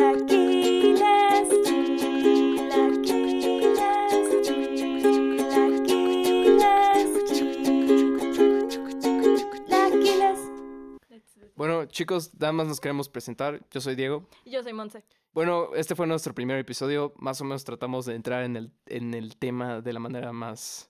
Chilaquiles, chilaquiles, chilaquiles, chilaquiles. Bueno, chicos, nada más nos queremos presentar. Yo soy Diego. Y Yo soy Monse. Bueno, este fue nuestro primer episodio. Más o menos tratamos de entrar en el, en el tema de la manera más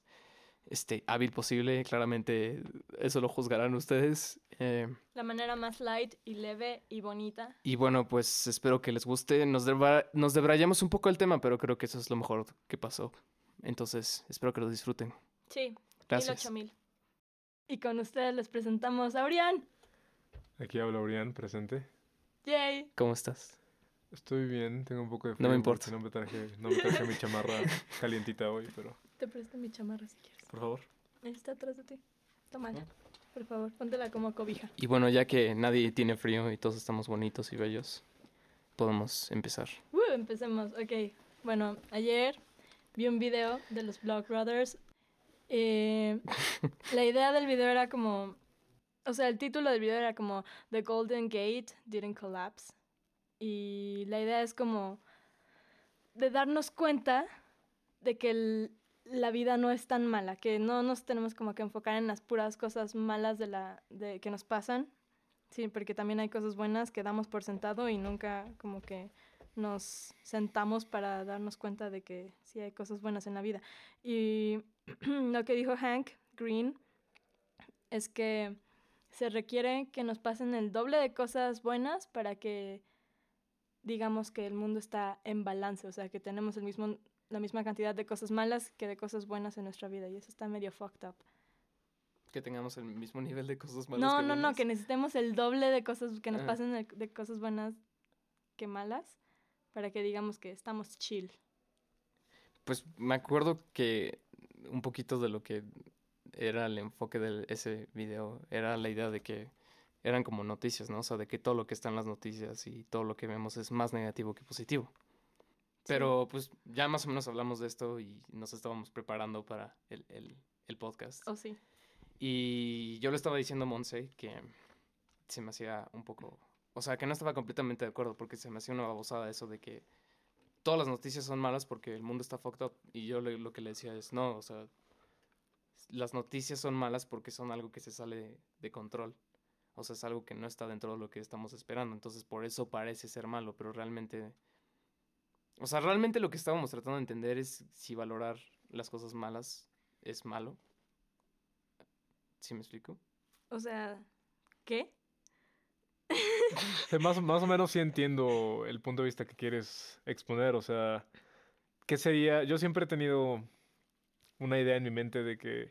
este, hábil posible. Claramente, eso lo juzgarán ustedes. Eh, La manera más light y leve y bonita. y bueno, pues espero que les guste. Nos, debra- nos debrayamos un poco el tema, pero creo que eso es lo mejor que pasó. Entonces, espero que lo disfruten. Sí, Gracias. Y con ustedes les presentamos a Orián. Aquí habla Orián, presente. Yay. ¿Cómo estás? Estoy bien, tengo un poco de No frío. me porque importa. No me traje, no me traje mi chamarra calientita hoy, pero Te presto mi chamarra si quieres. Por favor. Está atrás de ti. Tómala. Por favor, póntela como cobija. Y bueno, ya que nadie tiene frío y todos estamos bonitos y bellos, podemos empezar. Uh, empecemos. Ok. Bueno, ayer vi un video de los Block Brothers. Eh, la idea del video era como. O sea, el título del video era como The Golden Gate Didn't Collapse. Y la idea es como. de darnos cuenta de que el- la vida no es tan mala, que no nos tenemos como que enfocar en las puras cosas malas de la de que nos pasan. Sí, porque también hay cosas buenas que damos por sentado y nunca como que nos sentamos para darnos cuenta de que sí hay cosas buenas en la vida. Y lo que dijo Hank Green es que se requiere que nos pasen el doble de cosas buenas para que digamos que el mundo está en balance, o sea, que tenemos el mismo, la misma cantidad de cosas malas que de cosas buenas en nuestra vida y eso está medio fucked up. Que tengamos el mismo nivel de cosas malas. No, que no, no, buenas. que necesitemos el doble de cosas que nos Ah. pasen de, de cosas buenas que malas para que digamos que estamos chill. Pues me acuerdo que un poquito de lo que era el enfoque de ese video era la idea de que eran como noticias, ¿no? O sea, de que todo lo que está en las noticias y todo lo que vemos es más negativo que positivo. Pero pues ya más o menos hablamos de esto y nos estábamos preparando para el, el- el podcast. Oh, sí. Y yo le estaba diciendo a Monse que se me hacía un poco... O sea, que no estaba completamente de acuerdo porque se me hacía una babosada eso de que todas las noticias son malas porque el mundo está fucked up. Y yo le- lo que le decía es, no, o sea, las noticias son malas porque son algo que se sale de control. O sea, es algo que no está dentro de lo que estamos esperando. Entonces, por eso parece ser malo, pero realmente... O sea, realmente lo que estábamos tratando de entender es si valorar las cosas malas es malo. ¿Sí me explico? O sea, ¿qué? Más, más o menos sí entiendo el punto de vista que quieres exponer. O sea, ¿qué sería? Yo siempre he tenido una idea en mi mente de que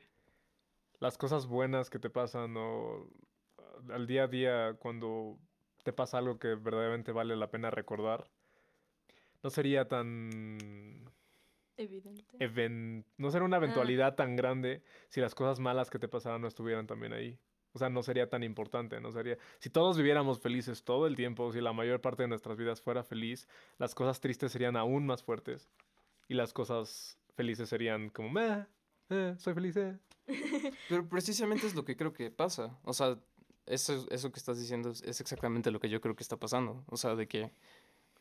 las cosas buenas que te pasan o al día a día cuando te pasa algo que verdaderamente vale la pena recordar, no sería tan Evidente. even- no sería una eventualidad tan grande si las cosas malas que te pasaran no estuvieran también ahí. O sea, no sería tan importante, no sería... Si todos viviéramos felices todo el tiempo, si la mayor parte de nuestras vidas fuera feliz, las cosas tristes serían aún más fuertes y las cosas felices serían como, meh, eh, soy feliz, eh". Pero precisamente es lo que creo que pasa. O sea, eso, eso que estás diciendo es, es exactamente lo que yo creo que está pasando. O sea, de que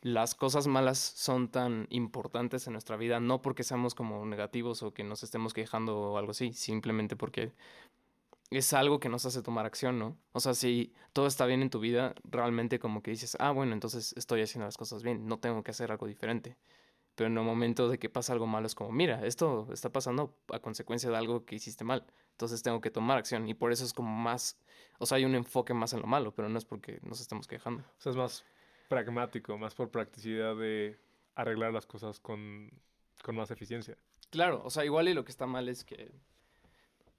las cosas malas son tan importantes en nuestra vida, no porque seamos como negativos o que nos estemos quejando o algo así, simplemente porque es algo que nos hace tomar acción, ¿no? O sea, si todo está bien en tu vida, realmente como que dices, ah, bueno, entonces estoy haciendo las cosas bien, no tengo que hacer algo diferente. Pero en el momento de que pasa algo malo es como, mira, esto está pasando a consecuencia de algo que hiciste mal. Entonces tengo que tomar acción y por eso es como más, o sea, hay un enfoque más en lo malo, pero no es porque nos estemos quejando. Es más pragmático, más por practicidad de arreglar las cosas con, con más eficiencia. Claro, o sea, igual y lo que está mal es que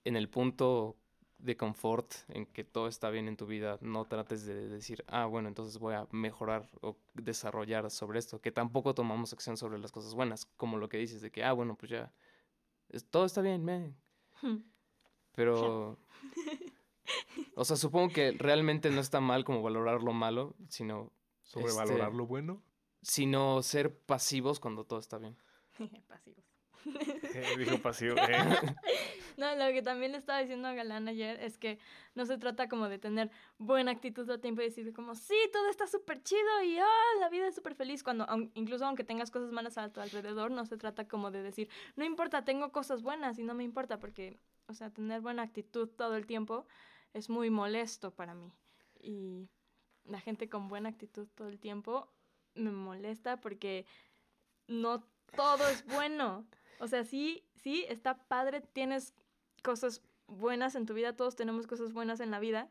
en el punto de confort en que todo está bien en tu vida, no trates de decir, ah, bueno, entonces voy a mejorar o desarrollar sobre esto, que tampoco tomamos acción sobre las cosas buenas, como lo que dices de que, ah, bueno, pues ya, es- todo está bien, me. Pero, o sea, supongo que realmente no está mal como valorar lo malo, sino, Sobrevalorar Este- lo bueno. sino ser pasivos cuando todo está bien. Pasivos. Eh, dijo pasivo. eh. No, lo que también le estaba diciendo a Galán ayer es que no se trata como de tener buena actitud todo el tiempo y decir como, sí, todo está súper chido y ah, la vida es súper feliz. Cuando, aun- incluso aunque tengas cosas malas a tu alrededor, no se trata como de decir, no importa, tengo cosas buenas y no me importa porque, o sea, tener buena actitud todo el tiempo es muy molesto para mí. Y la gente con buena actitud todo el tiempo me molesta porque no todo es bueno. O sea, sí, sí, está padre, tienes cosas buenas en tu vida, todos tenemos cosas buenas en la vida,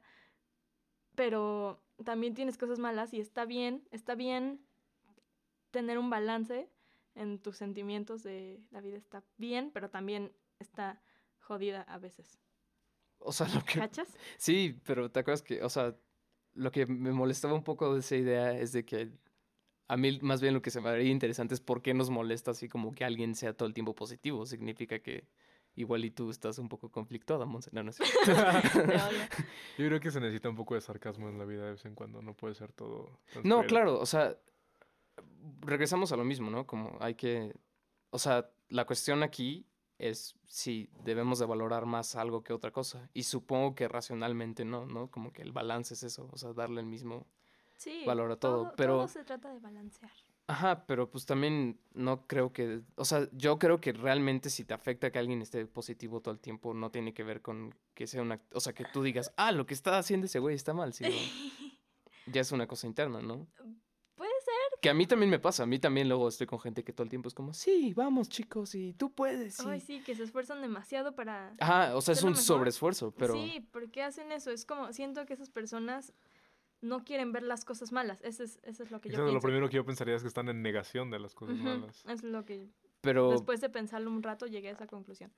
pero también tienes cosas malas y está bien, está bien tener un balance en tus sentimientos de la vida está bien, pero también está jodida a veces. O sea, lo que... ¿Cachas? Sí, pero te acuerdas que, o sea, lo que me molestaba un poco de esa idea es de que a mí más bien lo que se me haría interesante es por qué nos molesta así como que alguien sea todo el tiempo positivo. Significa que igual y tú estás un poco conflictuada, Monse. No, no. Yo creo que se necesita un poco de sarcasmo en la vida de vez en cuando. No puede ser todo. No, cruel. claro, o sea, regresamos a lo mismo, ¿no? Como hay que, o sea, la cuestión aquí es si debemos de valorar más algo que otra cosa. Y supongo que racionalmente no, ¿no? Como que el balance es eso, o sea, darle el mismo... Sí, Valora todo, pero- Todo se trata de balancear. Ajá, pero pues también no creo que, o sea, yo creo que realmente si te afecta que alguien esté positivo todo el tiempo, no tiene que ver con que sea una, o sea, que tú digas, ah, lo que está haciendo ese güey está mal, sino ya es una cosa interna, ¿no? Que a mí también me pasa, a mí también luego estoy con gente que todo el tiempo es como, sí, vamos chicos, y tú puedes, sí. Ay, sí, que se esfuerzan demasiado para... Ajá, o sea, es lo un mejor. sobreesfuerzo, pero... Sí, ¿por qué hacen eso? Es como, siento que esas personas no quieren ver las cosas malas. Eso es, eso es lo que yo es lo pienso. primero que yo pensaría es que están en negación de las cosas malas. Es lo que Pero, después de pensarlo un rato llegué a esa conclusión.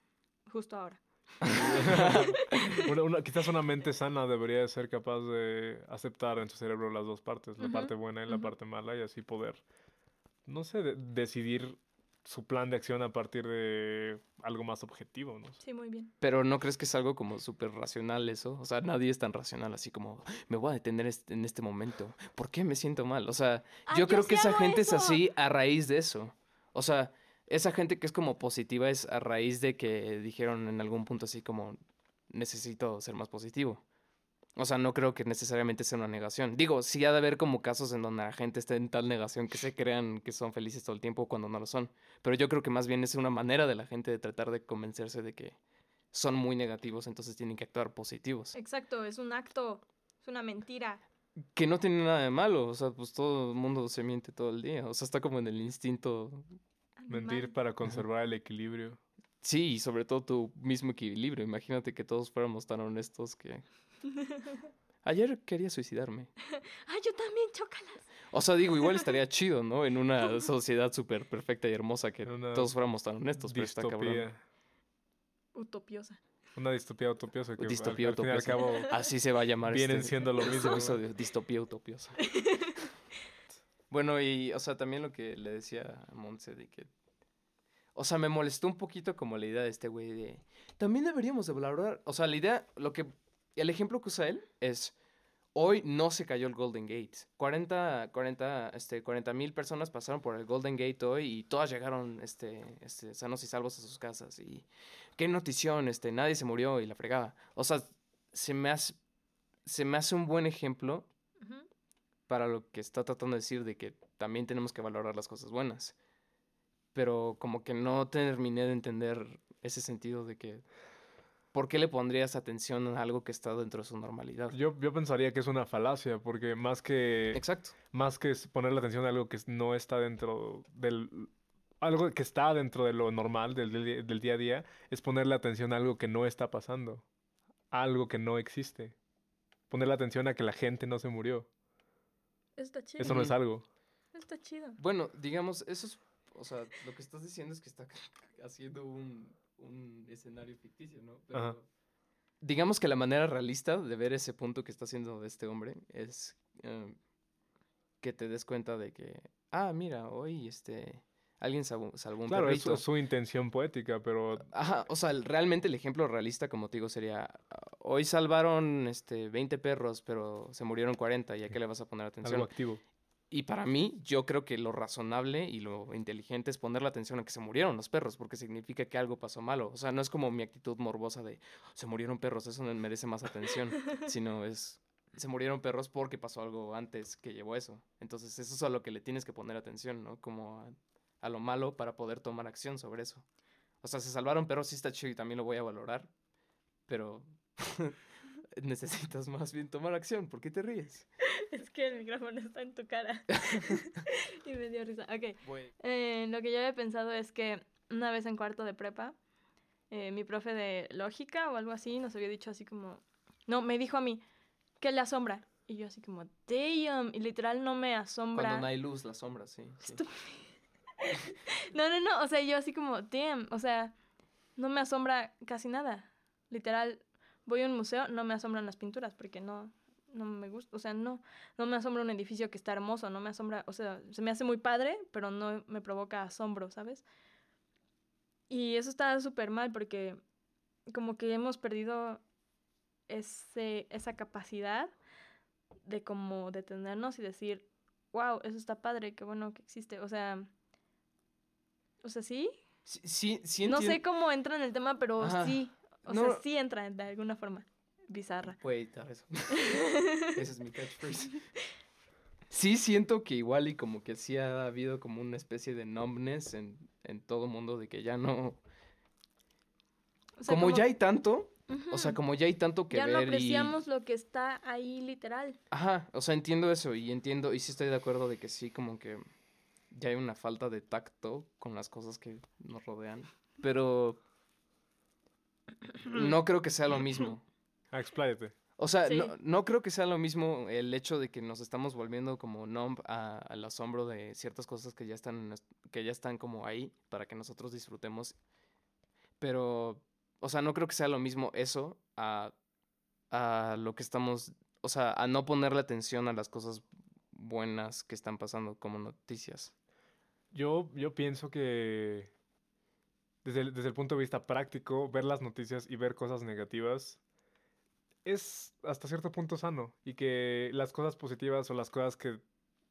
Justo ahora. Una- una- quizás una mente sana debería de ser capaz de aceptar en su cerebro las dos partes, la parte buena y la parte mala, y así poder, no sé, de- decidir su plan de acción a partir de algo más objetivo, ¿no? Sí, muy bien. pero ¿no crees que es algo como súper racional eso? O sea, nadie es tan racional así como, me voy a detener est- en este momento. ¿Por qué me siento mal? O sea, Ah, yo creo sí que esa gente es así a raíz de eso. O sea, esa gente que es como positiva es a raíz de que dijeron en algún punto así como, necesito ser más positivo. O sea, no creo que necesariamente sea una negación. Digo, sí ha de haber como casos en donde la gente está en tal negación que se crean que son felices todo el tiempo cuando no lo son. Pero yo creo que más bien es una manera de la gente de tratar de convencerse de que son muy negativos, entonces tienen que actuar positivos. Exacto, es un acto, es una mentira. Que no tiene nada de malo, o sea, pues todo el mundo se miente todo el día. O sea, está como en el instinto Mentir para conservar el equilibrio. Sí, y sobre todo tu mismo equilibrio. Imagínate que todos fuéramos tan honestos que... Ayer quería suicidarme. Ay, yo también, chócalas. O sea, digo, igual estaría chido, ¿no? En una sociedad súper perfecta y hermosa que una todos fuéramos tan honestos, pero está cabrón. Distopía. Utopiosa. Una distopía utopiosa que al- Distopía al, fin y al utopiosa. cabo Así se va a llamar vienen este, siendo lo mismo. episodio, distopía utopiosa. Bueno, y, o sea, también lo que le decía a Montse de que... O sea, me molestó un poquito como la idea de este güey de... También deberíamos de valorar... O sea, la idea, lo que... El ejemplo que usa él es... Hoy no se cayó el Golden Gate. 40 40 este, 40 mil personas pasaron por el Golden Gate hoy y todas llegaron este, este, sanos y salvos a sus casas. Y qué notición, este, nadie se murió y la fregaba. O sea, se me hace, se me hace un buen ejemplo. Para lo que está tratando de decir de que también tenemos que valorar las cosas buenas. Pero como que no terminé de entender ese sentido de que ¿por qué le pondrías atención a algo que está dentro de su normalidad? Yo, yo pensaría que es una falacia, porque más que, Exacto. más que ponerle atención a algo que no está dentro del... Algo que está dentro de lo normal, del, del- del día a día, es ponerle atención a algo que no está pasando. Algo que no existe. Ponerle atención a que la gente no se murió. Está chido. Eso no es algo. Está chido. Bueno, digamos, eso es, o sea, lo que estás diciendo es que está haciendo un, un escenario ficticio, ¿no? Pero Ajá. digamos que la manera realista de ver ese punto que está haciendo este hombre es eh, que te des cuenta de que, ah, mira, hoy este, alguien salvó, salvó un Claro, es perrito. su, su intención poética, pero Ajá, o sea, el- realmente el ejemplo realista, como te digo, sería, hoy salvaron este, 20 perros, pero se murieron 40, ¿y a qué le vas a poner atención? algo activo. Y para mí, yo creo que lo razonable y lo inteligente es poner la atención a que se murieron los perros, porque significa que algo pasó malo. O sea, no es como mi actitud morbosa de se murieron perros, eso no merece más atención, sino es se murieron perros porque pasó algo antes que llevó eso. Entonces, eso es a lo que le tienes que poner atención, ¿no? Como a, a lo malo para poder tomar acción sobre eso. O sea, se salvaron perros, sí está chido y también lo voy a valorar, pero necesitas más bien tomar acción. ¿Por qué te ríes? Es que el micrófono está en tu cara. y me dio risa. Ok. Eh, lo que yo había pensado es que una vez en cuarto de prepa, eh, mi profe de lógica o algo así nos había dicho así como... No, me dijo a mí, que la asombra? Y yo así como, damn. Y literal no me asombra. Cuando no hay luz, la sombra, sí. sí. no, no, no. O sea, yo así como, damn. O sea, no me asombra casi nada. Literal, voy a un museo, no me asombran las pinturas porque no, no me gusta, o sea, no, no me asombra un edificio que está hermoso, no me asombra, o sea, se me hace muy padre, pero no me provoca asombro, ¿sabes? Y eso está súper mal porque como que hemos perdido ese, esa capacidad de como detenernos y decir, wow, eso está padre, qué bueno que existe, o sea, o sea, sí. Sí, sí, No sé cómo entra en el tema, pero sí, o sea, sí entra de alguna forma bizarra. Wait, eso. Ese es mi catchphrase. Sí siento que igual y como que sí ha habido como una especie de numbness en, en todo mundo de que ya no... como, ya hay tanto, o sea, como ya hay tanto que ya ver no apreciamos lo que está ahí literal. Ajá, o sea, entiendo eso y entiendo, y sí estoy de acuerdo de que sí, como que ya hay una falta de tacto con las cosas que nos rodean, pero no creo que sea lo mismo. Ah, expláyate. O sea, no, no, creo que sea lo mismo el hecho de que nos estamos volviendo como numb al asombro de ciertas cosas que ya están, que ya están como ahí para que nosotros disfrutemos. Pero, o sea, no creo que sea lo mismo eso a, a lo que estamos, o sea, a no ponerle atención a las cosas buenas que están pasando como noticias. Yo, yo pienso que desde desde el punto de vista práctico, ver las noticias y ver cosas negativas es hasta cierto punto sano y que las cosas positivas o las cosas que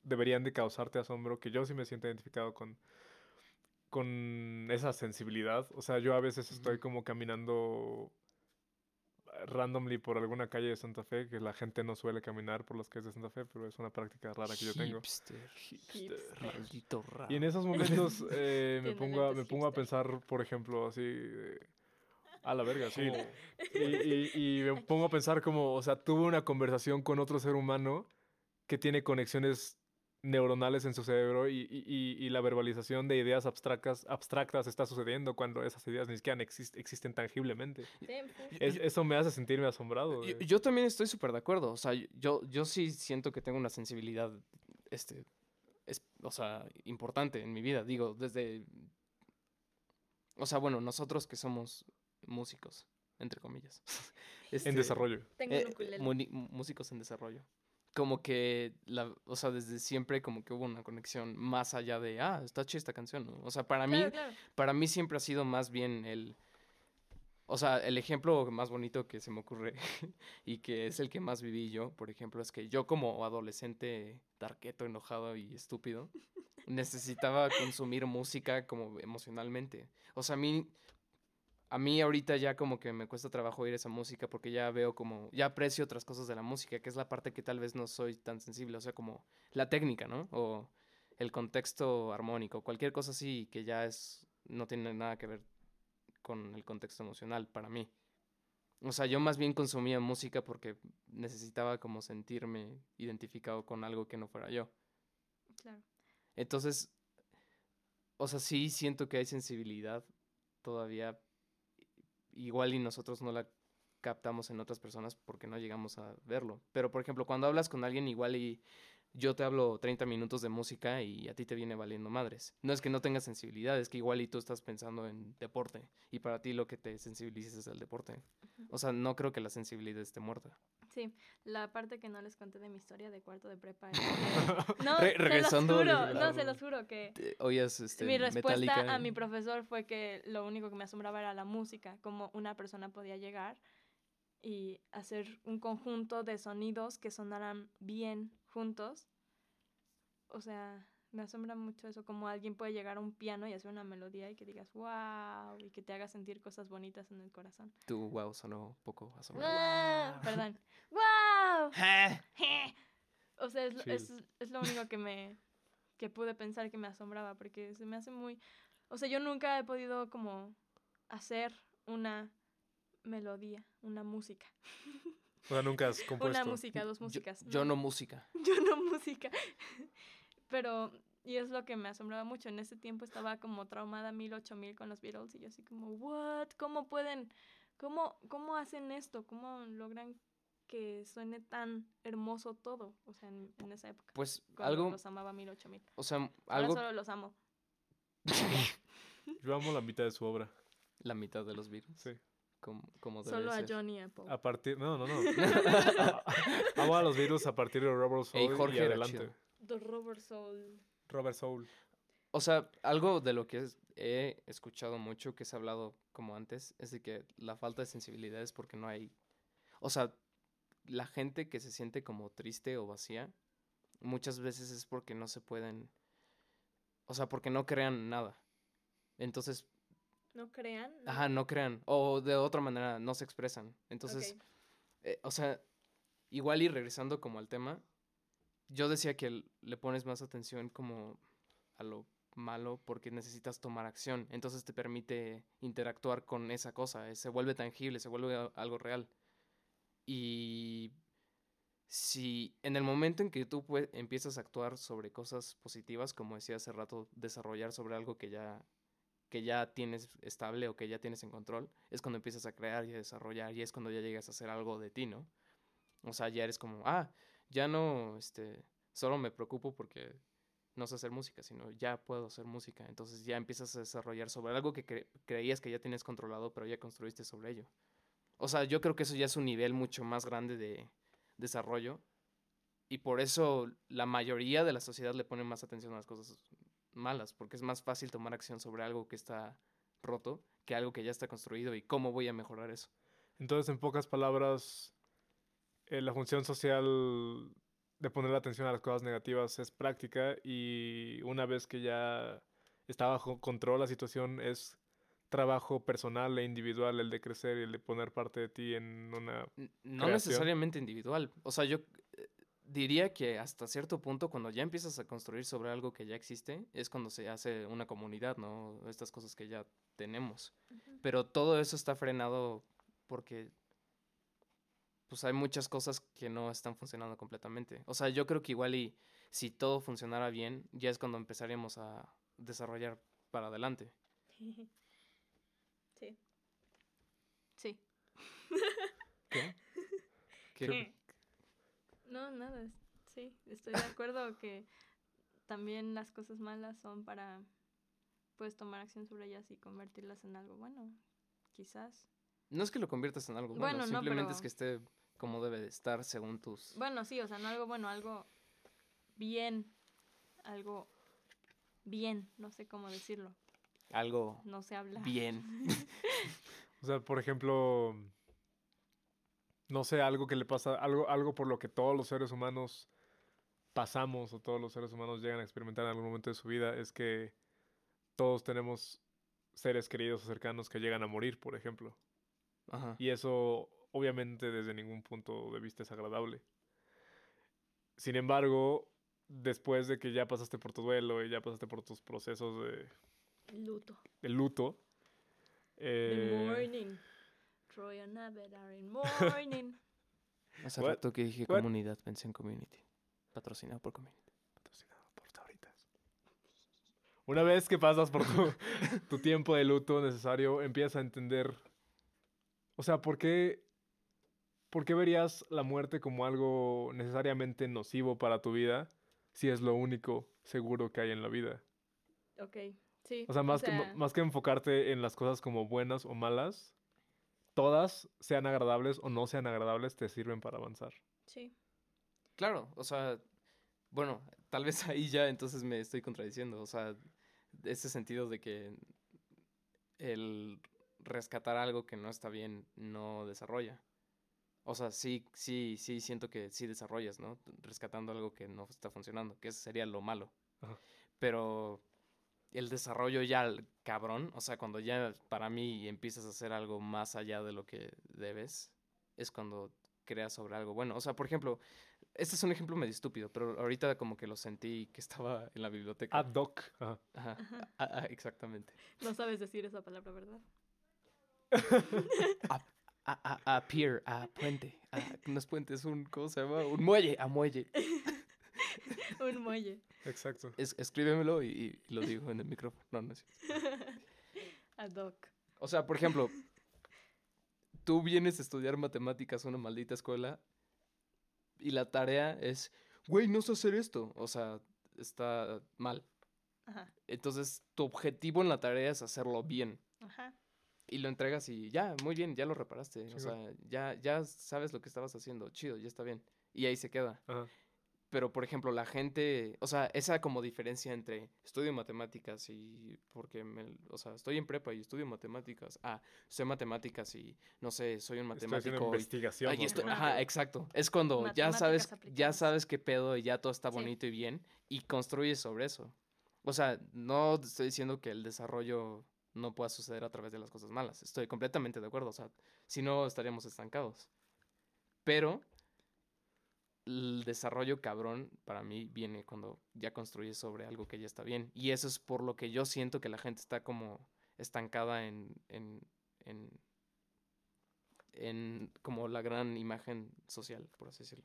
deberían de causarte asombro, que yo sí me siento identificado con, con esa sensibilidad. O sea, yo a veces estoy como caminando randomly por alguna calle de Santa Fe, que la gente no suele caminar por las calles de Santa Fe, pero es una práctica rara que yo tengo. Hipster, Maldito raro. Y en esos momentos eh, me, pongo a, me pongo a pensar, por ejemplo, así... A la verga, sí. Y, y, me pongo a pensar como, o sea, tuve una conversación con otro ser humano que tiene conexiones neuronales en su cerebro y, y la verbalización de ideas abstractas, abstractas está sucediendo cuando esas ideas ni siquiera existen tangiblemente. eso me hace sentirme asombrado. Yo, también estoy súper de acuerdo. O sea, yo, yo sí siento que tengo una sensibilidad, este, es, o sea, importante en mi vida. Digo, desde... O sea, bueno, nosotros que somos músicos, entre comillas. en este, desarrollo. Tengo eh, músicos en desarrollo. Como que, la, o sea, desde siempre como que hubo una conexión más allá de, ah, está chida esta canción, O sea, para mí, para mí siempre ha sido más bien el, o sea, el ejemplo más bonito que se me ocurre y que es el que más viví yo, por ejemplo, es que yo como adolescente darqueto, enojado y estúpido, necesitaba consumir música como emocionalmente. O sea, a mí a mí ahorita ya como que me cuesta trabajo oír esa música porque ya veo como, ya aprecio otras cosas de la música, que es la parte que tal vez no soy tan sensible, o sea, como la técnica, ¿no? O el contexto armónico, cualquier cosa así que ya es, no tiene nada que ver con el contexto emocional para mí. O sea, yo más bien consumía música porque necesitaba como sentirme identificado con algo que no fuera yo. Claro. Entonces, o sea, sí siento que hay sensibilidad todavía igual y nosotros no la captamos en otras personas porque no llegamos a verlo. Pero, por ejemplo, cuando hablas con alguien igual y yo te hablo 30 minutos de música y a ti te viene valiendo madres. No es que no tengas sensibilidad, es que igual y tú estás pensando en deporte y para ti lo que te sensibiliza es el deporte. O sea, no creo que la sensibilidad esté muerta. Sí, la parte que no les conté de mi historia de cuarto de prepa. no, regresando. Se los juro, no, se los juro que. este, mi respuesta a mi profesor fue que lo único que me asombraba era la música, cómo una persona podía llegar y hacer un conjunto de sonidos que sonaran bien juntos o sea, me asombra mucho eso, como alguien puede llegar a un piano y hacer una melodía y que digas, wow, y que te haga sentir cosas bonitas en el corazón. Tu wow sonó poco asombrado. ¡Wow! Perdón. ¡Wow! O sea, es, es, es lo único que me que pude pensar que me asombraba, porque se me hace muy... O sea, yo nunca he podido como hacer una melodía, una música. O sea, nunca has compuesto. Una música, dos Yo- músicas. Yo, no música. Yo no música. Pero, y es lo que me asombraba mucho. En ese tiempo estaba como traumada mil, ocho mil con los Beatles. Y yo así como, ¿what? ¿Cómo pueden? ¿Cómo, cómo hacen esto? ¿Cómo logran que suene tan hermoso todo? O sea, en, en esa época. Pues Cuando algo, los amaba mil, ocho mil. o sea, Ahora algo, solo los amo. Yo amo la mitad de su obra. la mitad de los Beatles. Sí. Como, como debe Solo a. Johnny y a partir. No, no, no. amo a los Beatles a partir de Robert Soul Ey, Jorge y adelante. Robert Soul. Robert Soul. O sea, algo de lo que he escuchado mucho, que se ha hablado como antes, es de que la falta de sensibilidad es porque no hay... O sea, la gente que se siente como triste o vacía, muchas veces es porque no se pueden... O sea, porque no crean nada. Entonces, ¿No crean? ¿No? ajá, no crean. O de otra manera, no se expresan. Entonces, eh, o sea, igual y regresando como al tema, yo decía que le pones más atención como a lo malo porque necesitas tomar acción. Entonces te permite interactuar con esa cosa. eh, Se vuelve tangible, se vuelve algo real. Y si en el momento en que tú empiezas a actuar sobre cosas positivas, como decía hace rato, desarrollar sobre algo que ya que ya tienes estable o que ya tienes en control, es cuando empiezas a crear y a desarrollar y es cuando ya llegas a hacer algo de ti, ¿no? O sea, ya eres como, ah, ya no, este, solo me preocupo porque no sé hacer música, sino ya puedo hacer música. Entonces ya empiezas a desarrollar sobre algo que cre- creías que ya tienes controlado, pero ya construiste sobre ello. O sea, yo creo que eso ya es un nivel mucho más grande de desarrollo y por eso la mayoría de la sociedad le pone más atención a las cosas malas, porque es más fácil tomar acción sobre algo que está roto que algo que ya está construido y cómo voy a mejorar eso. Entonces, en pocas palabras, eh, la función social de poner la atención a las cosas negativas es práctica y una vez que ya está bajo control la situación es trabajo personal e individual el de crecer y el de poner parte de ti en una... No creación. necesariamente individual. O sea, yo diría que hasta cierto punto, cuando ya empiezas a construir sobre algo que ya existe, es cuando se hace una comunidad, ¿no? Estas cosas que ya tenemos. Pero todo eso está frenado porque pues hay muchas cosas que no están funcionando completamente. O sea, yo creo que igual y si todo funcionara bien, ya es cuando empezaríamos a desarrollar para adelante. Sí. Sí. ¿Qué? Que- No, nada. Sí, estoy de acuerdo que también las cosas malas son para, pues, tomar acción sobre ellas y convertirlas en algo bueno. Quizás. No es que lo conviertas en algo bueno, Bueno, no, simplemente es que esté como debe de estar según tus... Bueno, sí, o sea, no algo bueno, algo bien. Algo bien. No sé cómo decirlo. Algo No sé hablar. bien. O sea, por ejemplo, no sé, algo que le pasa, algo, algo por lo que todos los seres humanos pasamos o todos los seres humanos llegan a experimentar en algún momento de su vida es que todos tenemos seres queridos o cercanos que llegan a morir, por ejemplo. Ajá. Y eso obviamente desde ningún punto de vista es agradable. Sin embargo, después de que ya pasaste por tu duelo y ya pasaste por tus procesos de, Luto. de luto, The eh, morning. Troy and Abed are in morning. Hace What? rato que dije What? comunidad, pensé en community. Patrocinado por community. patrocinado por Sabritas. Una vez que pasas por tu, tu tiempo de luto necesario, empiezas a entender, o sea, ¿por qué, ¿por qué verías la muerte como algo necesariamente nocivo para tu vida si es lo único seguro que hay en la vida? ok, sí. O sea, más, Que, más que enfocarte en las cosas como buenas o malas, todas, sean agradables o no sean agradables, te sirven para avanzar. Sí. Claro, o sea, bueno, tal vez ahí ya entonces me estoy contradiciendo. O sea, ese sentido de que el rescatar algo que no está bien no desarrolla. O sea, sí, sí, sí siento que sí desarrollas, ¿no? Rescatando algo que no está funcionando, que eso sería lo malo. Ajá. Pero el desarrollo ya el cabrón, o sea, cuando ya para mí empiezas a hacer algo más allá de lo que debes, es cuando creas sobre algo bueno. O sea, por ejemplo, este es un ejemplo medio estúpido, pero ahorita como que lo sentí que estaba en la biblioteca. Ad hoc. Ajá. Ajá, ah, ah, exactamente. No sabes decir esa palabra, ¿verdad? A, a, a pier, a puente. A, no es puente, es un, ¿cómo se llama? Un muelle, a muelle. Un muelle. Exacto. Es- escríbemelo y, y lo digo en el micrófono. No, no es cierto. Ad hoc. O sea, por ejemplo, tú vienes a estudiar matemáticas a una maldita escuela y la tarea es, güey, no sé hacer esto. O sea, está mal. Ajá. Entonces, tu objetivo en la tarea es hacerlo bien. Ajá. Y lo entregas y ya, muy bien, ya lo reparaste. O sea, ya, ya sabes lo que estabas haciendo. Chido, ya está bien. Y ahí se queda. Ajá. Pero, por ejemplo, la gente, o sea, esa como diferencia entre estudio matemáticas y porque, me, o sea, estoy en prepa y estudio matemáticas. Ah, sé matemáticas y, no sé, soy un Estoy haciendo matemático. y- investigación. Ay, estoy- Ajá. exacto. Es cuando ya sabes, ya sabes qué pedo y ya todo está Sí. bonito y bien y construyes sobre eso. O sea, no estoy diciendo que el desarrollo no pueda suceder a través de las cosas malas. Estoy completamente de acuerdo. O sea, si no estaríamos estancados. Pero el desarrollo cabrón para mí viene cuando ya construyes sobre algo que ya está bien. Y eso es por lo que yo siento que la gente está como estancada en, en, en, en como la gran imagen social, por así decirlo.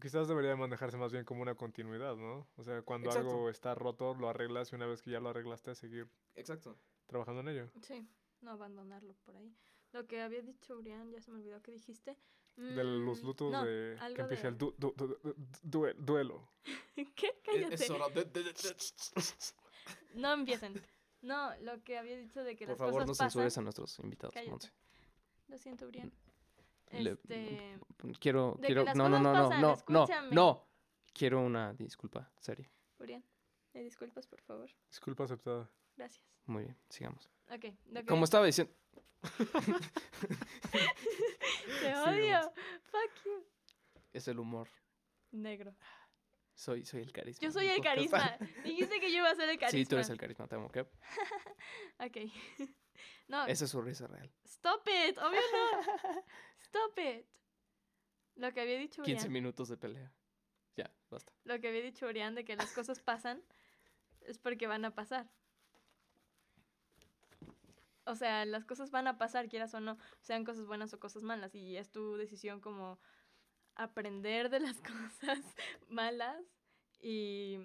Quizás debería manejarse más bien como una continuidad, ¿no? O sea, cuando Exacto. algo está roto, lo arreglas y una vez que ya lo arreglaste, seguir Exacto. trabajando en ello. Sí, no abandonarlo por ahí. Lo que había dicho Urián, ya se me olvidó que dijiste. De los Mm, lutos no, de... Que empiece de- el du- du- du- du- due- duelo. ¿Qué? Cállate. hora de... de- de- de- No empiecen. No, lo que había dicho de que Por las favor, no cosas censures pasan. a nuestros invitados. Monse. Lo siento. Le- Este, Quiero, De que quiero... las No, no, cosas no, no, pasan, no, no, escúchame. no. Quiero una disculpa, seria. Urián, ¿me disculpas, por favor? Disculpa aceptada. Gracias. Muy bien, sigamos. Ok, lo que... Como estaba diciendo... Te odio. Fuck you. Es el humor. Negro. Soy, soy el carisma. Yo soy el carisma. Dijiste que yo iba a ser el carisma. Sí, tú eres el carisma, te amo, ¿ok? Ok. No, Esa es su risa real. stop it. Obvio no. Stop it. Lo que había dicho 15 Urián. minutos de pelea. Ya, basta. Lo que había dicho Urián de que las cosas pasan es porque van a pasar. O sea, las cosas van a pasar, quieras o no, sean cosas buenas o cosas malas. Y es tu decisión como aprender de las cosas malas y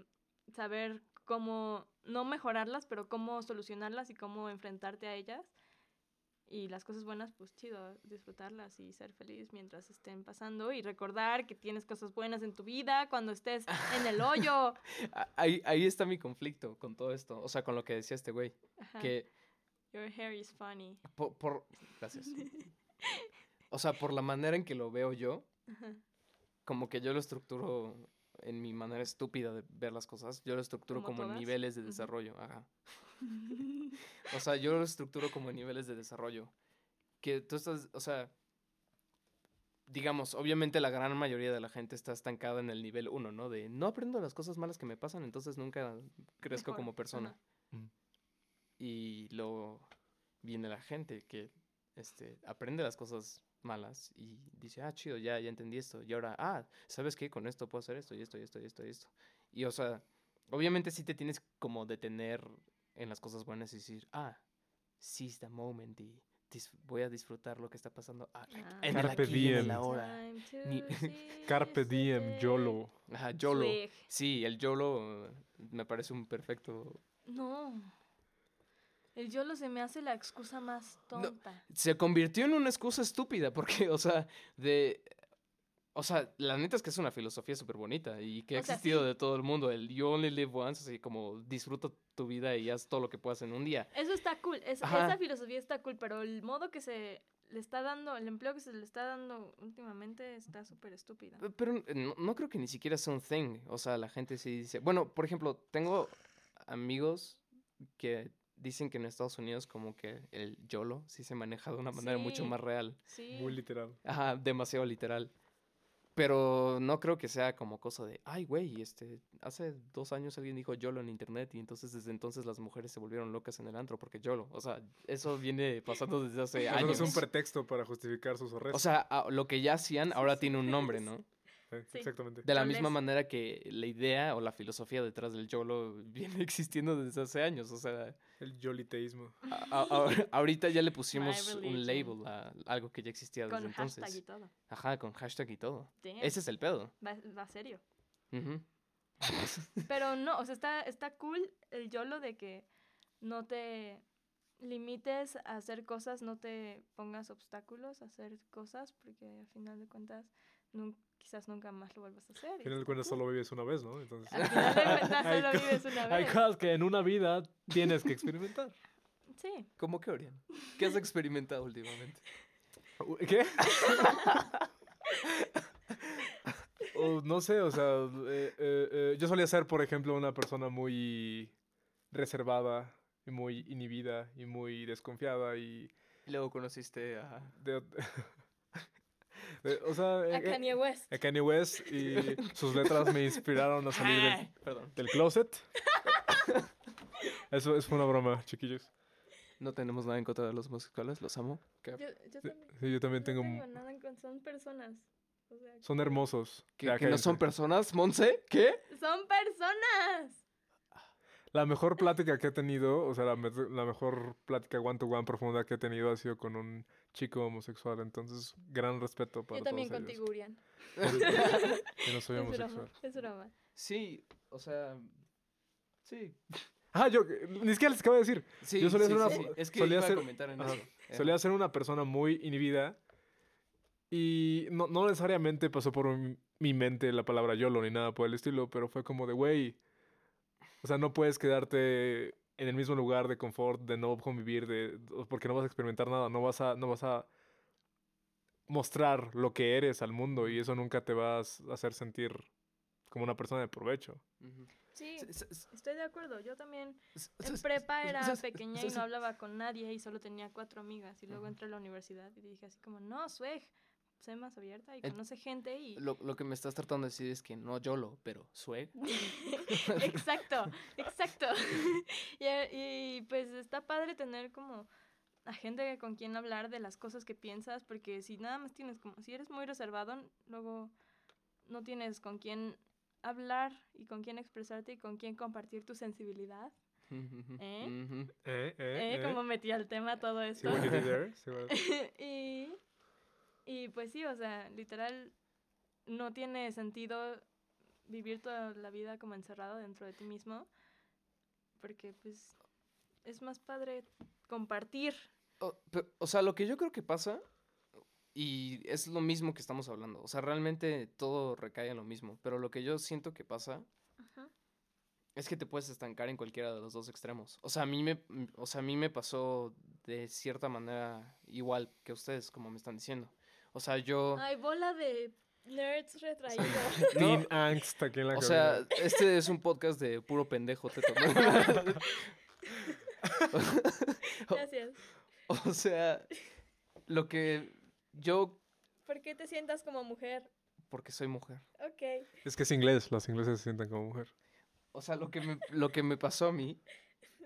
saber cómo, no mejorarlas, pero cómo solucionarlas y cómo enfrentarte a ellas. Y las cosas buenas, pues chido, disfrutarlas y ser feliz mientras estén pasando y recordar que tienes cosas buenas en tu vida cuando estés en el hoyo. Ah, Ahí, ahí está mi conflicto con todo esto. O sea, con lo que decía este güey. Ajá. Que Your hair is funny. por, por- Gracias. O sea, por la manera en que lo veo yo, Ajá. como que yo lo estructuro en mi manera estúpida de ver las cosas. Yo lo estructuro ¿Como como, en niveles de desarrollo. Ajá. O sea, yo lo estructuro como en niveles de desarrollo. Que tú estás, o sea, digamos, obviamente la gran mayoría de la gente está estancada en el nivel 1, ¿no? De no aprendo las cosas malas que me pasan, entonces nunca crezco Mejor. como persona. Ajá. Y luego viene la gente que este, aprende las cosas malas y dice, ah, chido, ya, ya entendí esto. Y ahora, ah, ¿sabes qué? Con esto puedo hacer esto y esto y esto y esto y esto. Y o sea, obviamente sí te tienes como detener en las cosas buenas y decir, ah, seize the moment y voy a disfrutar lo que está pasando ah, Ah. en el Carpe aquí en el diem. ahora. Time to Ni- Carpe the diem. YOLO. Ajá, YOLO. Swig. Sí, el YOLO me parece un perfecto... No. El YOLO se me hace la excusa más tonta. Se convirtió en una excusa estúpida porque, o sea, de... O sea, la neta es que es una filosofía súper bonita y que ha O sea, existido sí. de todo el mundo. El you only live once, así como disfruta tu vida y haz todo lo que puedas en un día. Eso está cool. es- esa filosofía está cool, pero el modo que se le está dando, el empleo que se le está dando últimamente está súper estúpido. Pe- Pero no, no creo que ni siquiera sea un thing. O sea, la gente sí dice. Bueno, por ejemplo, tengo amigos que dicen que en Estados Unidos como que el YOLO sí se maneja de una manera mucho más real. Sí. Muy literal. Ajá, demasiado literal. Pero no creo que sea como cosa de, ay, güey, este, hace dos años alguien dijo YOLO en internet y entonces desde entonces las mujeres se volvieron locas en el antro porque YOLO. O sea, eso viene pasando desde hace años. es un pretexto para justificar sus arrestos. O sea, a- lo que ya hacían ahora tiene un nombre, ¿no? Sí, sí. Exactamente. De la misma manera que la idea o la filosofía detrás del YOLO viene existiendo desde hace años. O sea, El yoliteísmo. a- a- a- ahorita ya le pusimos un label a algo que ya existía desde Con entonces. hashtag y todo. Ajá, con hashtag y todo. Damn, Ese es el pedo. va, va serio. Ujú. Pero no, o sea, está, está cool el YOLO de que no te limites a hacer cosas, no te pongas obstáculos a hacer cosas, porque al final de cuentas nun- quizás nunca más lo vuelvas a hacer. Al final de cuentas solo vives una vez, ¿no? Entonces, Al final de cuentas Hay solo vives una hay vez. cosas que en una vida tienes que experimentar. Sí. ¿Cómo que, Orián? ¿Qué has experimentado últimamente? ¿Qué? O no sé, o sea, eh, eh, eh, yo solía ser, por ejemplo, una persona muy reservada y muy inhibida y muy desconfiada y Y luego conociste a... de- o sea, A eh, Kanye West. a Kanye West y sus letras me inspiraron a salir del, Perdón. del closet. Eso es una broma, chiquillos. No tenemos nada en contra de los homosexuales, los amo. ¿Qué? Yo, yo también. Sí, yo también no tengo... tengo nada en contra, son personas. O sea, Son hermosos. ¿Que, que no son personas, Monse? ¿Qué? ¡Son personas! La mejor plática que he tenido, o sea, la, me- la mejor plática one-to-one profunda que he tenido ha sido con un chico homosexual. Entonces, gran respeto para Yo también todos contigo, ellos. Yo no soy Es homosexual. broma, es broma. Sí, o sea... Sí. Ah, yo ni siquiera les acabo de decir. Sí, Yo solía sí, ser una- sí, sí. Es que solía iba ser- a comentar en Ajá. eso. Solía ser una persona muy inhibida y no, no necesariamente pasó por mi, mi mente la palabra YOLO ni nada por el estilo, pero fue como de, güey, o sea, no puedes quedarte en el mismo lugar de confort, de no convivir, de, porque no vas a experimentar nada, no vas a, no vas a mostrar lo que eres al mundo y eso nunca te va a hacer sentir como una persona de provecho. Sí, estoy de acuerdo. Yo también en prepa era pequeña y no hablaba con nadie y solo tenía cuatro amigas. Y luego entré a la universidad y dije así como, no, Sweg, sé más abierta y conoce gente y... Lo, lo que me estás tratando de decir es que no YOLO, pero swag. exacto, exacto. y, y, pues está padre tener como a gente con quien hablar de las cosas que piensas, porque si nada más tienes como, si eres muy reservado, luego no tienes con quién hablar y con quién expresarte y con quién compartir tu sensibilidad. ¿Eh? ¿Eh? ¿Eh? ¿Eh? ¿Eh? Como metí al tema todo esto. what- y, y pues sí, o sea, literal, no tiene sentido vivir toda la vida como encerrado dentro de ti mismo, porque pues es más padre compartir. O, pe- o sea, lo que yo creo que pasa, y es lo mismo que estamos hablando, o sea, realmente todo recae en lo mismo, pero lo que yo siento que pasa es que te puedes estancar en cualquiera de los dos extremos. O sea, a mí me, o sea, a mí me pasó de cierta manera igual que ustedes, como me están diciendo. O sea, yo... Ay, bola de nerds retraídos. Teen angst aquí en la O cabina. sea, este es un podcast de puro pendejo. ¿no? Gracias. o sea, lo que yo, ¿Por qué te sientas como mujer? porque soy mujer. Ok. Es que es inglés, los ingleses se sientan como mujer. O sea, lo que me, lo que me pasó a mí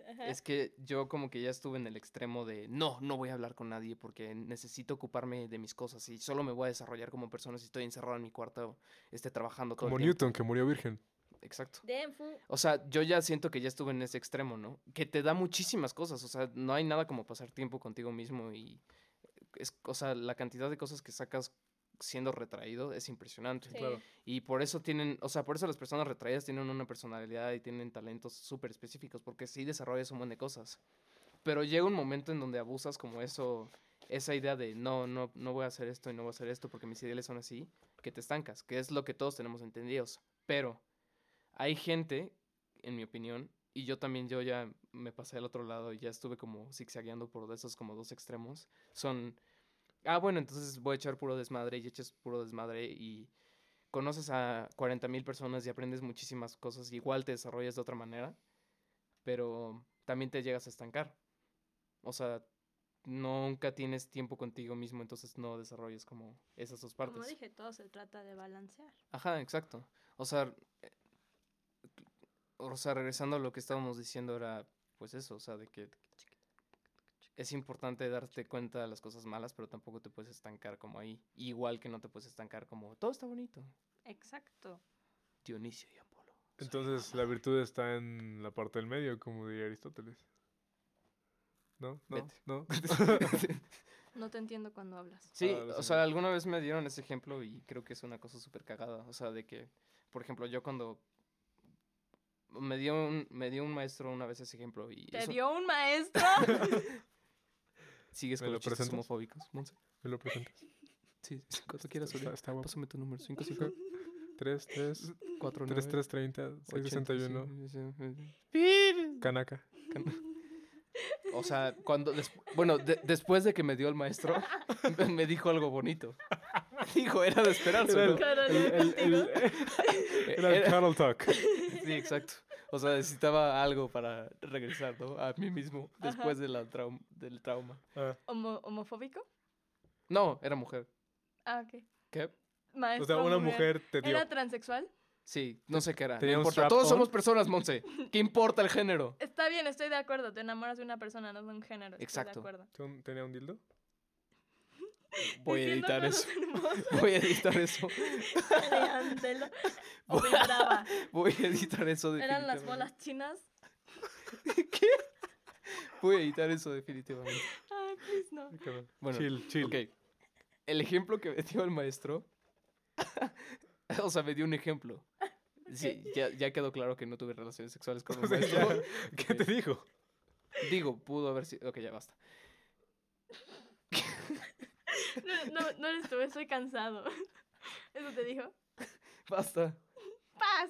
Ajá. es que yo como que ya estuve en el extremo de no, no voy a hablar con nadie porque necesito ocuparme de mis cosas y solo me voy a desarrollar como persona si estoy encerrado en mi cuarto, esté trabajando todo Como el tiempo. Newton, que murió virgen. Exacto. O sea, yo ya siento que ya estuve en ese extremo, ¿no? Que te da muchísimas cosas, o sea, no hay nada como pasar tiempo contigo mismo y es, o sea, la cantidad de cosas que sacas siendo retraído es impresionante. Sí. Claro. Y por eso tienen, o sea, por eso las personas retraídas tienen una personalidad y tienen talentos súper específicos, porque sí desarrollas un montón de cosas. Pero llega un momento en donde abusas como eso, esa idea de no, no, no voy a hacer esto y no voy a hacer esto porque mis ideales son así, que te estancas, que es lo que todos tenemos entendidos. Pero hay gente, en mi opinión, y yo también, yo ya me pasé al otro lado y ya estuve como zigzagueando por esos como dos extremos. Son, ah, bueno, entonces voy a echar puro desmadre y echas puro desmadre y conoces a 40 mil personas y aprendes muchísimas cosas. Igual te desarrollas de otra manera, pero también te llegas a estancar. O sea, nunca tienes tiempo contigo mismo, entonces no desarrollas como esas dos partes. Como dije, todo se trata de balancear. Ajá, exacto. O sea, eh, o sea, regresando a lo que estábamos diciendo era, pues eso, o sea, de que es importante darte cuenta de las cosas malas, pero tampoco te puedes estancar como ahí. Igual que no te puedes estancar como, todo está bonito. Exacto. Dionisio y Apolo. Entonces la virtud está en la parte del medio, como diría Aristóteles. ¿No? ¿No? Vete. ¿No? No te entiendo cuando hablas. Sí, Ah, o sea, alguna vez me dieron ese ejemplo y creo que es una cosa súper cagada. O sea, de que, por ejemplo, yo cuando me dio un, me dio un maestro una vez ese ejemplo y ¿Te eso- dio un maestro? sigues ¿Me con lo los chistes presentas? homofóbicos, Monse. ¿Me lo presentas? Sí, cuando quieras, Está, está guapo. Pásame tu número, 5, 5, 3, 3, 4, 3, 3, 30, 6, 61. Kanaka. O sea, cuando, des- bueno, de- después de que me dio el maestro, me dijo algo bonito. Dijo, era de esperarse, Era ¿no? el, Carol, el- el- el- era el Carol Talk. Sí, exacto. O sea, necesitaba algo para regresar, ¿no? A mí mismo, después de la traum- del trauma. Ah, Homo- ¿Homofóbico? No, era mujer. Ah, ok. ¿Qué? o Maestro sea, una mujer te dio. ¿Era transexual? Sí, no sé qué era. No ¿Tenía un importa. Todos on? somos personas, Monse. ¿Qué importa el género? Está bien, estoy de acuerdo. Te enamoras de una persona, no de un género. Estoy Exacto. de acuerdo. ¿Ten- ¿Tenía un dildo? Voy a editar eso. Voy a editar eso. Voy a editar eso Eran las bolas chinas. ¿Qué? Voy a editar eso definitivamente. Ay, please no. Bueno, chill, chill. Ok. El ejemplo que me dio el maestro. o sea, me dio un ejemplo. Sí, ya, ya quedó claro que no tuve relaciones sexuales con sea, maestro. ¿Qué te dijo? Digo, pudo haber sido. Ok, ya basta. No, no, no eres tú, estoy cansado. ¿Eso te dijo? Basta.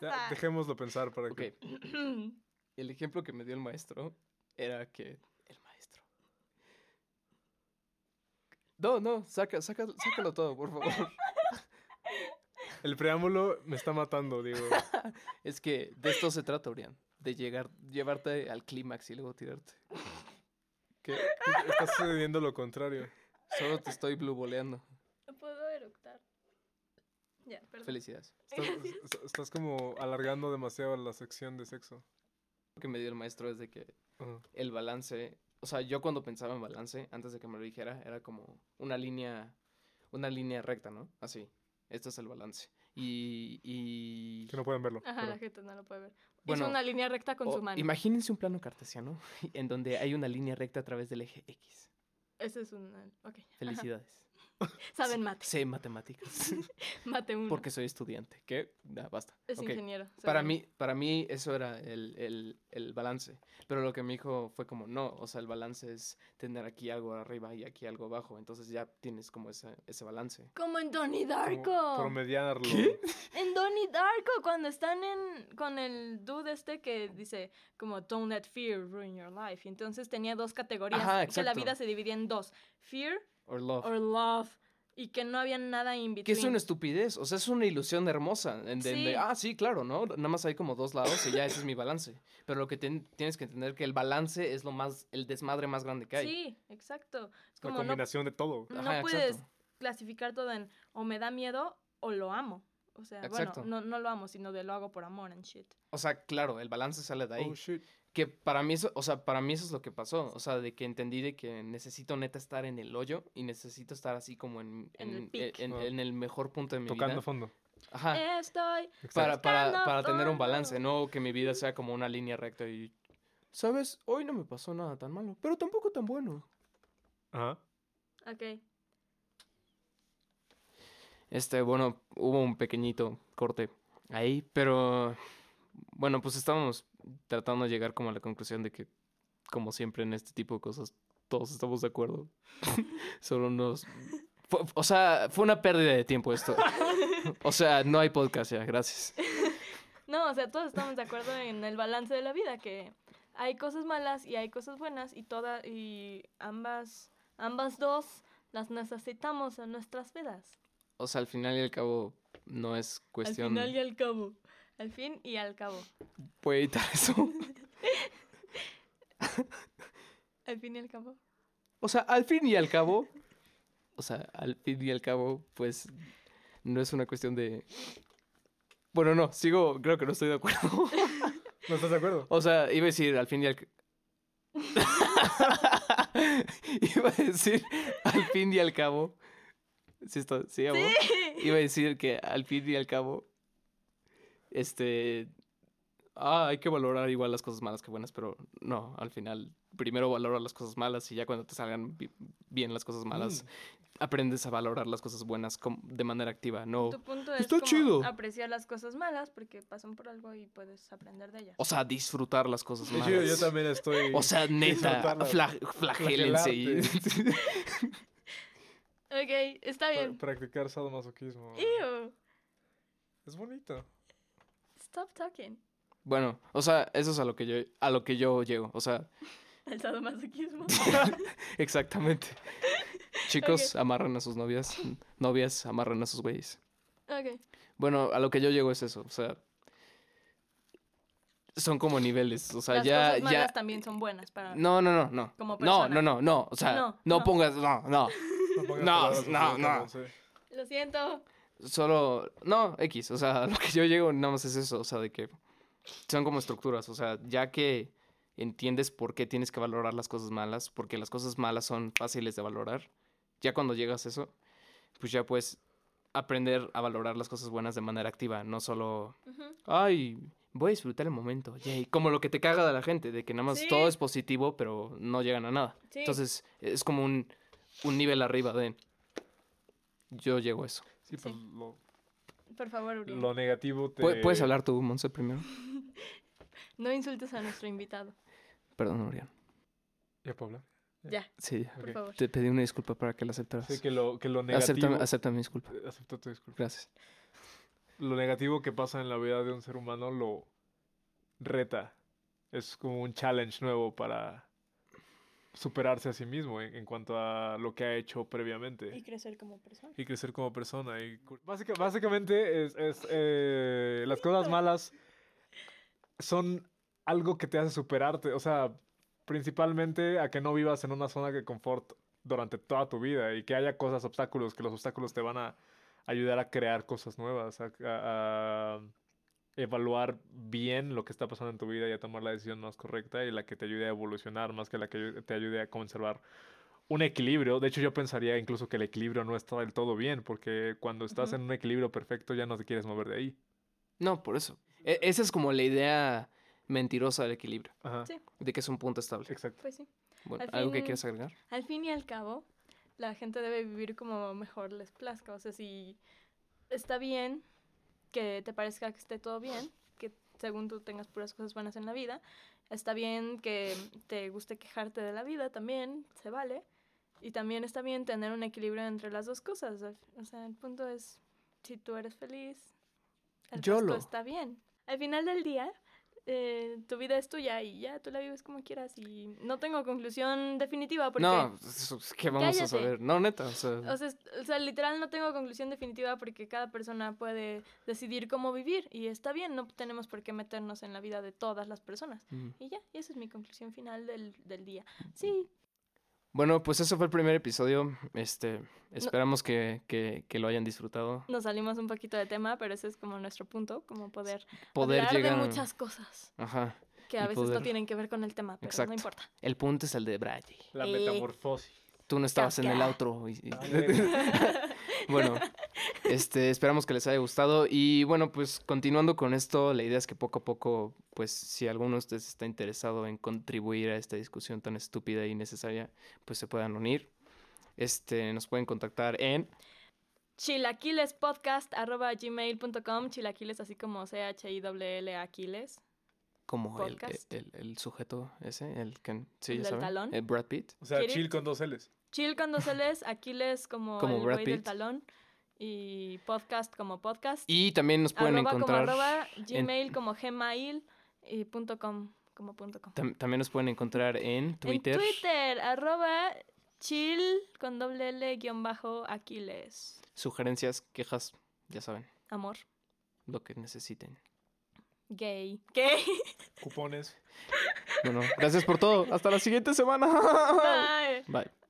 Ya, ¡Basta! dejémoslo pensar para Ok. que. El ejemplo que me dio el maestro era que. El maestro. No, no, saca, saca, sácalo todo, por favor. El preámbulo me está matando, digo. Es que de esto se trata, Orián. De llegar, llevarte al clímax y luego tirarte. ¿Qué? Está sucediendo lo contrario. Solo te estoy bluboleando. No puedo eructar. Ya, perdón. Felicidades. Estás, est- estás como alargando demasiado la sección de sexo. Lo que me dio el maestro es de que el balance, o sea, yo cuando pensaba en balance, antes de que me lo dijera, era como una línea, una línea recta, ¿no? Así. Esto es el balance. Y, y Que no pueden verlo. Ajá, pero- la gente no lo puede ver. Bueno, Hizo una línea recta con o- su mano. imagínense un plano cartesiano en donde hay una línea recta a través del eje X. Ese es un... Ok. Felicidades. Saben mate. Sé matemáticas. Mate uno. porque soy estudiante. ¿Qué? Ya, basta. Es Ok. ingeniero. Para mí, para mí eso era el, el, el balance. Pero lo que me dijo fue como, no, o sea, el balance es tener aquí algo arriba y aquí algo abajo. Entonces ya tienes como ese, ese balance. Como en Donnie como Darko. promediarlo. En Donnie Darko, cuando están en, con el dude este que dice como Don't let fear ruin your life. Y entonces tenía dos categorías. Ajá, que la vida se dividía en dos. Fear Or love. or love. Y que no había nada in between. Que es una estupidez, o sea, es una ilusión hermosa. De, Sí. de, ah, sí, claro, ¿no? Nada más hay como dos lados y ya ese es mi balance. Pero lo que ten- tienes que entender que el balance es lo más, el desmadre más grande que hay. Sí, exacto. Es como no, combinación de todo. no Ajá, puedes exacto. clasificar todo en o me da miedo o lo amo. O sea, Exacto. bueno, no, no lo amo, sino de lo hago por amor and shit. O sea, claro, el balance sale de ahí. Oh, shit. Que para mí eso, o sea, para mí eso es lo que pasó. O sea, de que entendí de que necesito neta estar en el hoyo y necesito estar así como en, En el en, peak. en- en el mejor punto de mi Tocando vida. fondo. Ajá. Estoy. Para, para, para tener un balance, no que mi vida sea como una línea recta y... ¿Sabes? Hoy no me pasó nada tan malo, pero tampoco tan bueno. Ajá. Ok. Este, bueno, hubo un pequeñito corte ahí, pero bueno, pues estábamos tratando de llegar como a la conclusión de que, como siempre en este tipo de cosas, todos estamos de acuerdo. Solo nos... fue- o sea, fue una pérdida de tiempo esto. o sea, no hay podcast ya, gracias. No, o sea, todos estamos de acuerdo en el balance de la vida, que hay cosas malas y hay cosas buenas y todas y ambas ambas dos las necesitamos en nuestras vidas. O sea, al final y al cabo, no es cuestión... Al final y al cabo. Al fin y al cabo. ¿Puede editar eso? Al fin y al cabo. O sea, al fin y al cabo, o sea, al fin y al cabo, pues no es una cuestión de... Bueno, no, sigo, creo que no estoy de acuerdo. ¿No estás de acuerdo? O sea, iba a decir al fin y al... iba a decir al fin y al cabo... Sí, está, sí, amor? Iba a decir que al fin y al cabo, este... Ah, hay que valorar igual las cosas malas que buenas, pero no, al final, primero valora las cosas malas y ya cuando te salgan bi- bien las cosas malas, aprendes a valorar las cosas buenas de manera activa, no... Tu punto es está como chido. apreciar las cosas malas porque pasan por algo y puedes aprender de ellas. O sea, disfrutar las cosas malas. hecho, yo también estoy... O sea, neta, disfrutarlas. fla- flagélense. y- Ok, está pra- bien. practicar sadomasoquismo. Ew. Es bonito. Stop talking. bueno, o sea, eso es a lo que yo, a lo que yo llego. O sea, El sadomasoquismo. exactamente. Chicos, amarran a sus novias. Novias, amarran a sus güeyes. ok. Bueno, a lo que yo llego es eso. O sea, son como niveles. O sea, Las ya, cosas malas ya. también son buenas para... No, no, no, no. Como No, persona. no, no, no. O sea, No, no, no. pongas, no, no. No, No, no. Lo siento. Solo, no, X, o sea, lo que yo llego nada más es eso, o sea, de que son como estructuras, o sea, ya que entiendes por qué tienes que valorar las cosas malas, porque las cosas malas son fáciles de valorar, ya cuando llegas a eso, pues ya puedes aprender a valorar las cosas buenas de manera activa, no solo, ay, voy a disfrutar el momento, yay, como lo que te caga de la gente, de que nada más Sí. todo es positivo, pero no llegan a nada. Sí. Entonces, es como un, un nivel arriba de... Yo llego a eso. Sí, pues Sí. lo, Por favor, Uriel. lo negativo te... ¿Pu- ¿Puedes hablar tú, Monse, primero? No insultes a nuestro invitado. Perdón, Orián. ¿Ya puedo hablar? Ya, Sí, por favor. te pedí una disculpa para que la aceptaras. Sí, que lo, que lo negativo... acepta, acepta mi disculpa. Eh, Acepto tu disculpa. Gracias. Lo negativo que pasa en la vida de un ser humano lo reta. Es como un challenge nuevo para superarse a sí mismo en, en cuanto a lo que ha hecho previamente. Y crecer como persona. y crecer como persona. Y básica- básicamente es, es, eh, las cosas malas son algo que te hace superarte. O sea, principalmente a que no vivas en una zona de confort durante toda tu vida y que haya cosas, obstáculos, que los obstáculos te van a ayudar a crear cosas nuevas, a, a- a evaluar bien lo que está pasando en tu vida y a tomar la decisión más correcta y la que te ayude a evolucionar más que la que te ayude a conservar un equilibrio. De hecho, yo pensaría incluso que el equilibrio no está del todo bien, porque cuando estás en un equilibrio perfecto ya no te quieres mover de ahí. No, por eso. E- esa es como la idea mentirosa del equilibrio, Ajá. Sí. de que es un punto estable. Exacto. Pues sí. Bueno, Al ¿Algo que quieras agregar? Al fin y al cabo, la gente debe vivir como mejor les plazca. O sea, si está bien que te parezca que esté todo bien, que según tú tengas puras cosas buenas en la vida, está bien que te guste quejarte de la vida también, se vale. Y también está bien tener un equilibrio entre las dos cosas. O sea, el punto es, si tú eres feliz, el resto está bien. Al final del día, eh, tu vida es tuya y ya tú la vives como quieras. Y no tengo conclusión definitiva porque... No, eso es que vamos a saber. No, neta, o sea, O sea, es- o sea, literal no tengo conclusión definitiva porque cada persona puede decidir cómo vivir y está bien, no tenemos por qué meternos en la vida de todas las personas. mm. Y ya, y esa es mi conclusión final del, del día. Sí, Bueno, pues eso fue el primer episodio. Este, esperamos que, que, que lo hayan disfrutado. nos salimos un poquito de tema, pero ese es como nuestro punto, como poder, Poder hablar llegar. de muchas cosas Ajá. que a veces no tienen que ver con el tema, pero Exacto. no importa. El punto es el de Bradley. La Eh. metamorfosis. Tú no estabas en el outro. y-. Bueno, este, esperamos que les haya gustado. Y bueno, pues continuando con esto, la idea es que poco a poco, pues si alguno de ustedes está interesado en contribuir a esta discusión tan estúpida y necesaria, pues se puedan unir. Este, nos pueden contactar en chilaquilespodcast.gmail.com Chilaquiles así como C-H-I-L-L Aquiles. como el, Podcast. el, el sujeto ese, el que, sí, ¿El ya del saben, talón? el Brad Pitt. O sea, chill con dos L's. Chill con dos L's, Aquiles como, Como el güey del talón y podcast como podcast. Y también nos pueden arroba encontrar, como arroba, gmail como gmail y punto com como punto com. tam- también nos pueden encontrar en Twitter. En Twitter, arroba chill con doble L guion bajo Aquiles. Sugerencias, quejas, ya saben, Amor. lo que necesiten. Gay. Gay. Cupones. Bueno, gracias por todo. Hasta la siguiente semana. Bye. Bye.